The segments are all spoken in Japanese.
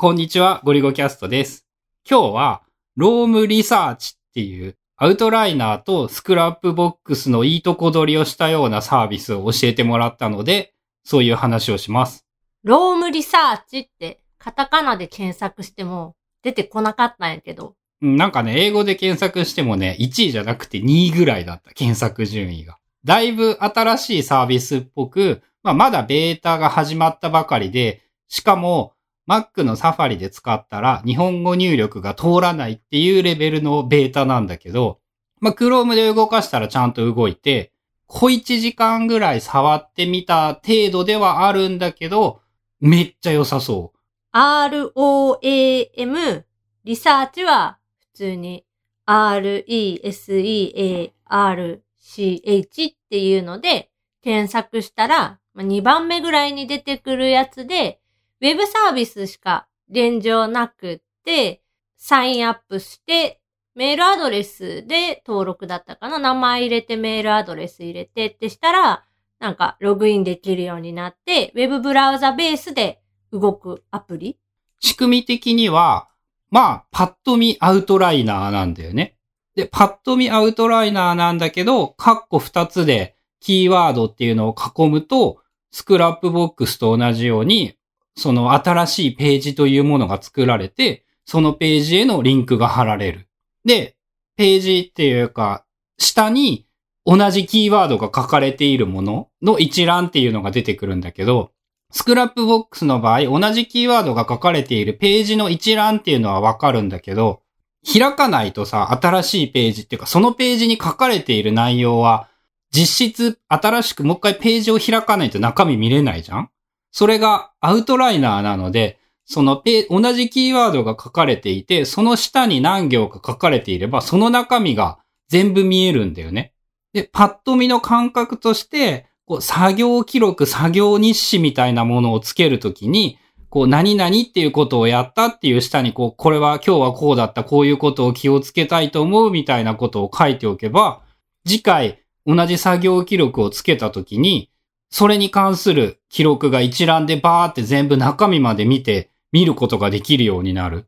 こんにちは、ごりゅごキャストです。今日は、 Roam Research っていう、アウトライナーと Scrapbox のいいとこ取りをしたようなサービスを教えてもらったので、そういう話をします。 Roam Research ってカタカナで検索しても出てこなかったんやけど、うんなんかね、英語で検索してもね、1位じゃなくて2位ぐらいだった、検索順位が。だいぶ新しいサービスっぽく、まあ、まだベータが始まったばかりで、しかも、Mac のサファリで使ったら日本語入力が通らないっていうレベルのベータなんだけど、まあ、Chrome で動かしたらちゃんと動いて、小1時間ぐらい触ってみた程度ではあるんだけど、めっちゃ良さそう。ROAM、リサーチは普通に RESEARCH っていうので検索したら2番目ぐらいに出てくるやつで、ウェブサービスしか現状なくって、サインアップして、メールアドレスで登録だったかな名前入れてメールアドレス入れてってしたら、なんかログインできるようになって、ウェブブラウザベースで動くアプリ仕組み的には、まあ、パッと見アウトライナーなんだよね。で、パッと見アウトライナーなんだけど、カッコ二つでキーワードっていうのを囲むと、Scrapbox と同じように、その新しいページというものが作られて、そのページへのリンクが貼られる。で、ページっていうか、下に同じキーワードが書かれているものの一覧っていうのが出てくるんだけど、 Scrapbox の場合、同じキーワードが書かれているページの一覧っていうのはわかるんだけど、開かないとさ、新しいページっていうか、そのページに書かれている内容は、実質新しくもう一回ページを開かないと中身見れないじゃんそれがアウトライナーなので、そのペ同じキーワードが書かれていて、その下に何行か書かれていれば、その中身が全部見えるんだよね。で、パッと見の感覚として、こう、作業記録、作業日誌みたいなものをつけるときに、こう、何々っていうことをやったっていう下に、こう、これは今日はこうだった、こういうことを気をつけたいと思うみたいなことを書いておけば、次回同じ作業記録をつけたときに、それに関する記録が一覧でバーって全部中身まで見て、見ることができるようになる。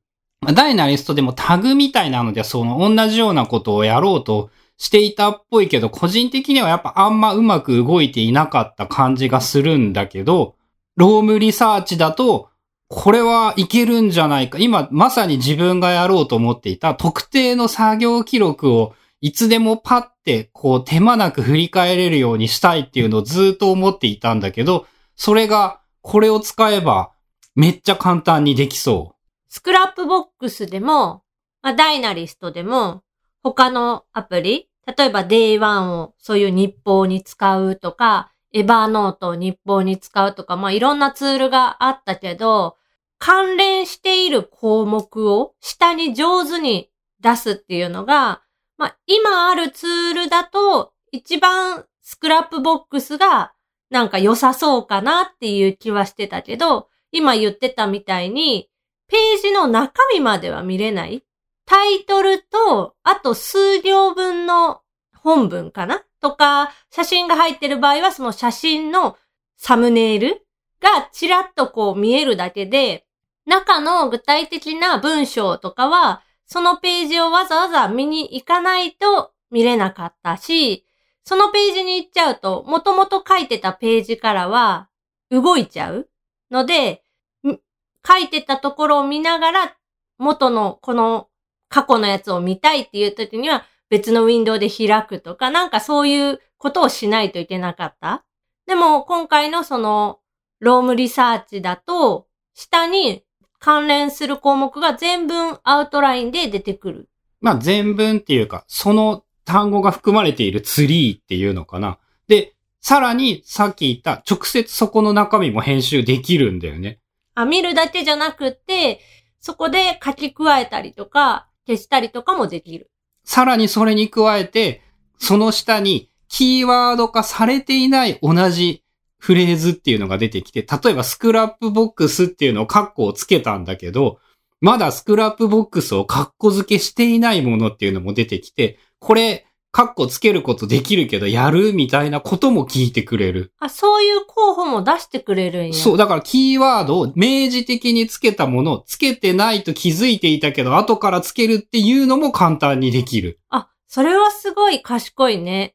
ダイナリストでもタグみたいなので、その同じようなことをやろうとしていたっぽいけど、個人的にはやっぱあんまうまく動いていなかった感じがするんだけど、ロームリサーチだと、これはいけるんじゃないか。今、まさに自分がやろうと思っていた特定の作業記録をいつでもパッ、こう手間なく振り返れるようにしたいっていうのをずっと思っていたんだけど、それが、これを使えば、めっちゃ簡単にできそう。 Scrapbox でも、まあ、 Dynalist でも、他のアプリ、例えば Day1 をそういう日報に使うとか、 Evernote を日報に使うとか、まあ、いろんなツールがあったけど、関連している項目を下に上手に出すっていうのが、まあ、今あるツールだと、一番 Scrapbox がなんか良さそうかなっていう気はしてたけど、今言ってたみたいに、ページの中身までは見れない。タイトルと、あと数行分の本文かな？とか、写真が入ってる場合はその写真のサムネイルがちらっとこう見えるだけで、中の具体的な文章とかは、そのページをわざわざ見に行かないと見れなかったし、そのページに行っちゃうと、もともと書いてたページからは動いちゃうので、書いてたところを見ながら、元のこの過去のやつを見たいっていう時には別のウィンドウで開くとか、なんかそういうことをしないといけなかった。でも今回のそのロームリサーチだと、下に関連する項目が全文アウトラインで出てくる。う。まあ、全文っていうか、その単語が含まれているツリーっていうのかな。で、さらにさっき言った直接そこの中身も編集できるんだよね。あ、見るだけじゃなくって、そこで書き加えたりとか、消したりとかもできる。さらにそれに加えて、その下にキーワード化されていない同じフレーズっていうのが出てきて、例えば Scrapbox っていうのをカッコをつけたんだけど、まだ Scrapbox をカッコ付けしていないものっていうのも出てきて、これカッコつけることできるけど、やるみたいなことも聞いてくれる。あ、そういう候補も出してくれるんや。そう、だからキーワードを明示的につけたものをつけてないと気づいていたけど、後からつけるっていうのも簡単にできる。あ、それはすごい賢いね。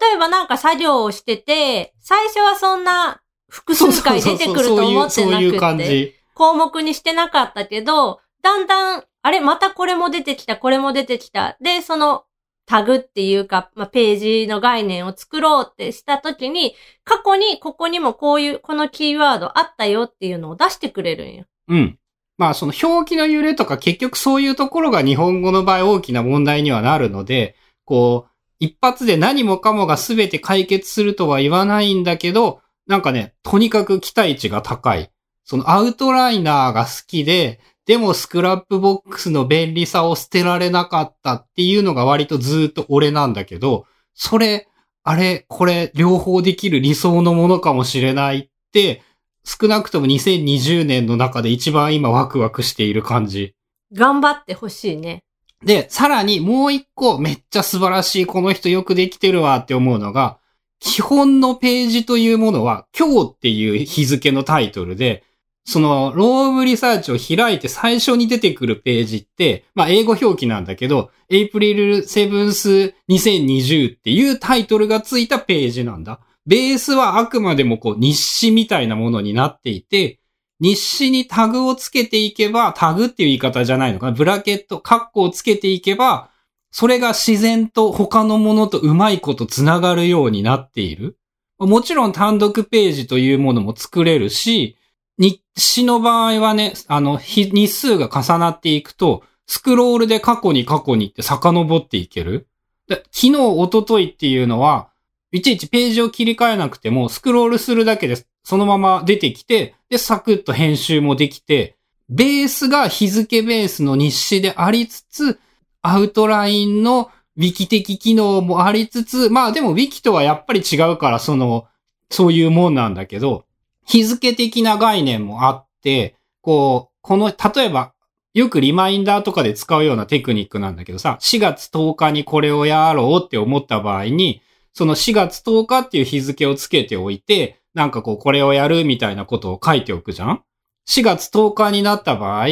例えばなんか作業をしてて、最初はそんな複数回出てくると思ってなそういう感くて、じ。項目にしてなかったけど、だんだん、あれ、またこれも出てきた、これも出てきた。で、そのタグっていうか、まあ、ページの概念を作ろうってしたときに、過去にここにもこういう、このキーワードあったよっていうのを出してくれるんよ。うん。まあその表記の揺れとか結局そういうところが日本語の場合大きな問題にはなるので、こう、一発で何もかもが全て解決するとは言わないんだけど、なんかね、とにかく期待値が高い。そのアウトライナーが好きで、でも Scrapbox の便利さを捨てられなかったっていうのが割とずっと俺なんだけど、それ、あれ、これ、両方できる理想のものかもしれないって、少なくとも2020年の中で一番今ワクワクしている感じ。頑張ってほしいね。で、さらにもう一個めっちゃ素晴らしい、この人よくできてるわって思うのが、基本のページというものは今日っていう日付のタイトルで、その、ロームリサーチを開いて最初に出てくるページって、まあ、英語表記なんだけど、April 7th 2020っていうタイトルがついたページなんだ。ベースはあくまでもこう、日誌みたいなものになっていて、日誌にタグをつけていけば、タグっていう言い方じゃないのかな。ブラケット、カッコをつけていけば、それが自然と他のものとうまいことつながるようになっている。もちろん単独ページというものも作れるし、日誌の場合はね、あの、日数が重なっていくと、スクロールで過去に過去にって遡っていける。で昨日、一昨日っていうのは、いちいちページを切り替えなくても、スクロールするだけでそのまま出てきて、で、サクッと編集もできて、ベースが日付ベースの日誌でありつつ、アウトラインのウィキ的機能もありつつ、まあでもウィキとはやっぱり違うから、その、そういうもんなんだけど、日付的な概念もあって、こう、この、例えば、よくリマインダーとかで使うようなテクニックなんだけどさ、4月10日にこれをやろうって思った場合に、その4月10日っていう日付をつけておいて、なんかこう、これをやるみたいなことを書いておくじゃん ?4 月10日になった場合、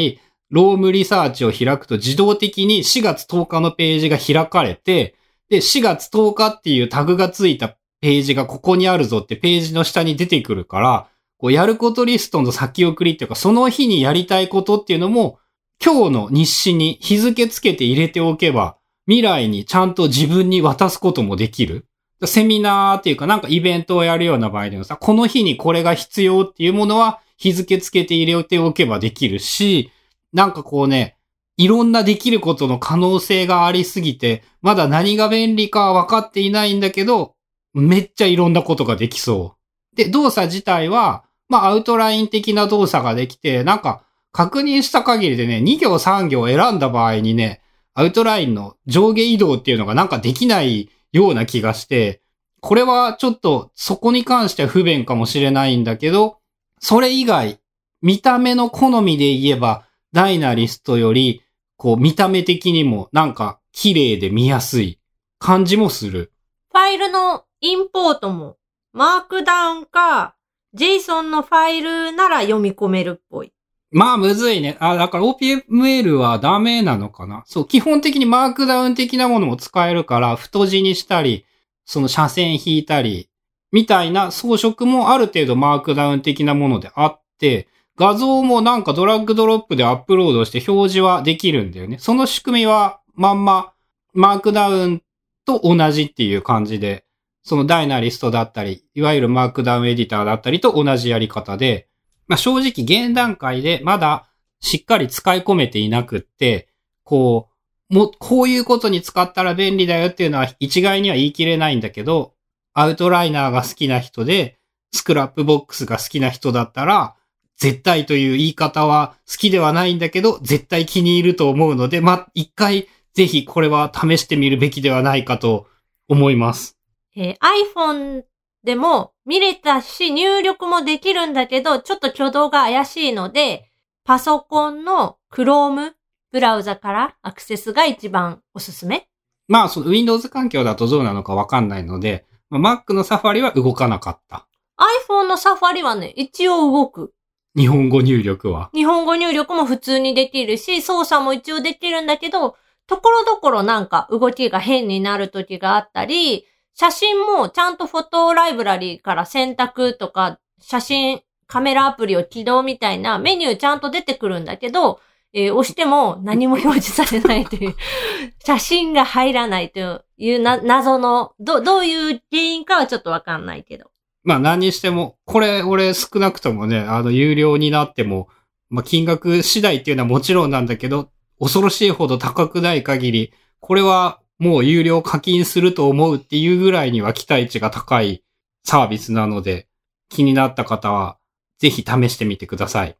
ロームリサーチを開くと自動的に4月10日のページが開かれて、で、4月10日っていうタグがついたページがここにあるぞってページの下に出てくるから、こうやることリストの先送りっていうか、その日にやりたいことっていうのも、今日の日誌に日付つけて入れておけば、未来にちゃんと自分に渡すこともできる。セミナーっていうかなんかイベントをやるような場合でもさ、この日にこれが必要っていうものは日付つけて入れておけばできるし、なんかこうね、いろんなできることの可能性がありすぎて、まだ何が便利かは分かっていないんだけど、めっちゃいろんなことができそう。で、動作自体は、まあアウトライン的な動作ができて、なんか確認した限りでね、2行3行選んだ場合にね、アウトラインの上下移動っていうのがなんかできないような気がして、これはちょっとそこに関しては不便かもしれないんだけど、それ以外、見た目の好みで言えば、ダイナリストより、こう見た目的にもなんか綺麗で見やすい感じもする。ファイルのインポートも、マークダウンか、JSON のファイルなら読み込めるっぽい。まあ、むずいね。あ、だから OPML はダメなのかな？そう、基本的にマークダウン的なものも使えるから、太字にしたり、その斜線引いたり、みたいな装飾もある程度マークダウン的なものであって、画像もなんかドラッグドロップでアップロードして表示はできるんだよね。その仕組みはまんまマークダウンと同じっていう感じで、その Dynalist だったり、いわゆるマークダウンエディターだったりと同じやり方で、まあ正直現段階でまだしっかり使い込めていなくって、こう、も、こういうことに使ったら便利だよっていうのは一概には言い切れないんだけど、アウトライナーが好きな人で、 Scrapbox が好きな人だったら、絶対という言い方は好きではないんだけど、絶対気に入ると思うので、ま、一回ぜひこれは試してみるべきではないかと思います。えー iPhone でも見れたし、入力もできるんだけど、ちょっと挙動が怪しいので、パソコンの Chrome ブラウザからアクセスが一番おすすめ。まあ、その Windows 環境だとどうなのかわかんないので、まあ Mac のサファリは動かなかった。iPhone のサファリはね、一応動く。日本語入力は。日本語入力も普通にできるし、操作も一応できるんだけど、ところどころなんか動きが変になる時があったり、写真もちゃんとフォトライブラリーから選択とか、写真、カメラアプリを起動みたいなメニューちゃんと出てくるんだけど、えー押しても何も表示されないという、写真が入らないというな謎の、ど、どういう原因かはちょっとわかんないけど。まあ何にしても、これ俺少なくともね、あの有料になっても、まあ金額次第っていうのはもちろんなんだけど、恐ろしいほど高くない限り、これはもう有料課金すると思うっていうぐらいには期待値が高いサービスなので、気になった方はぜひ試してみてください。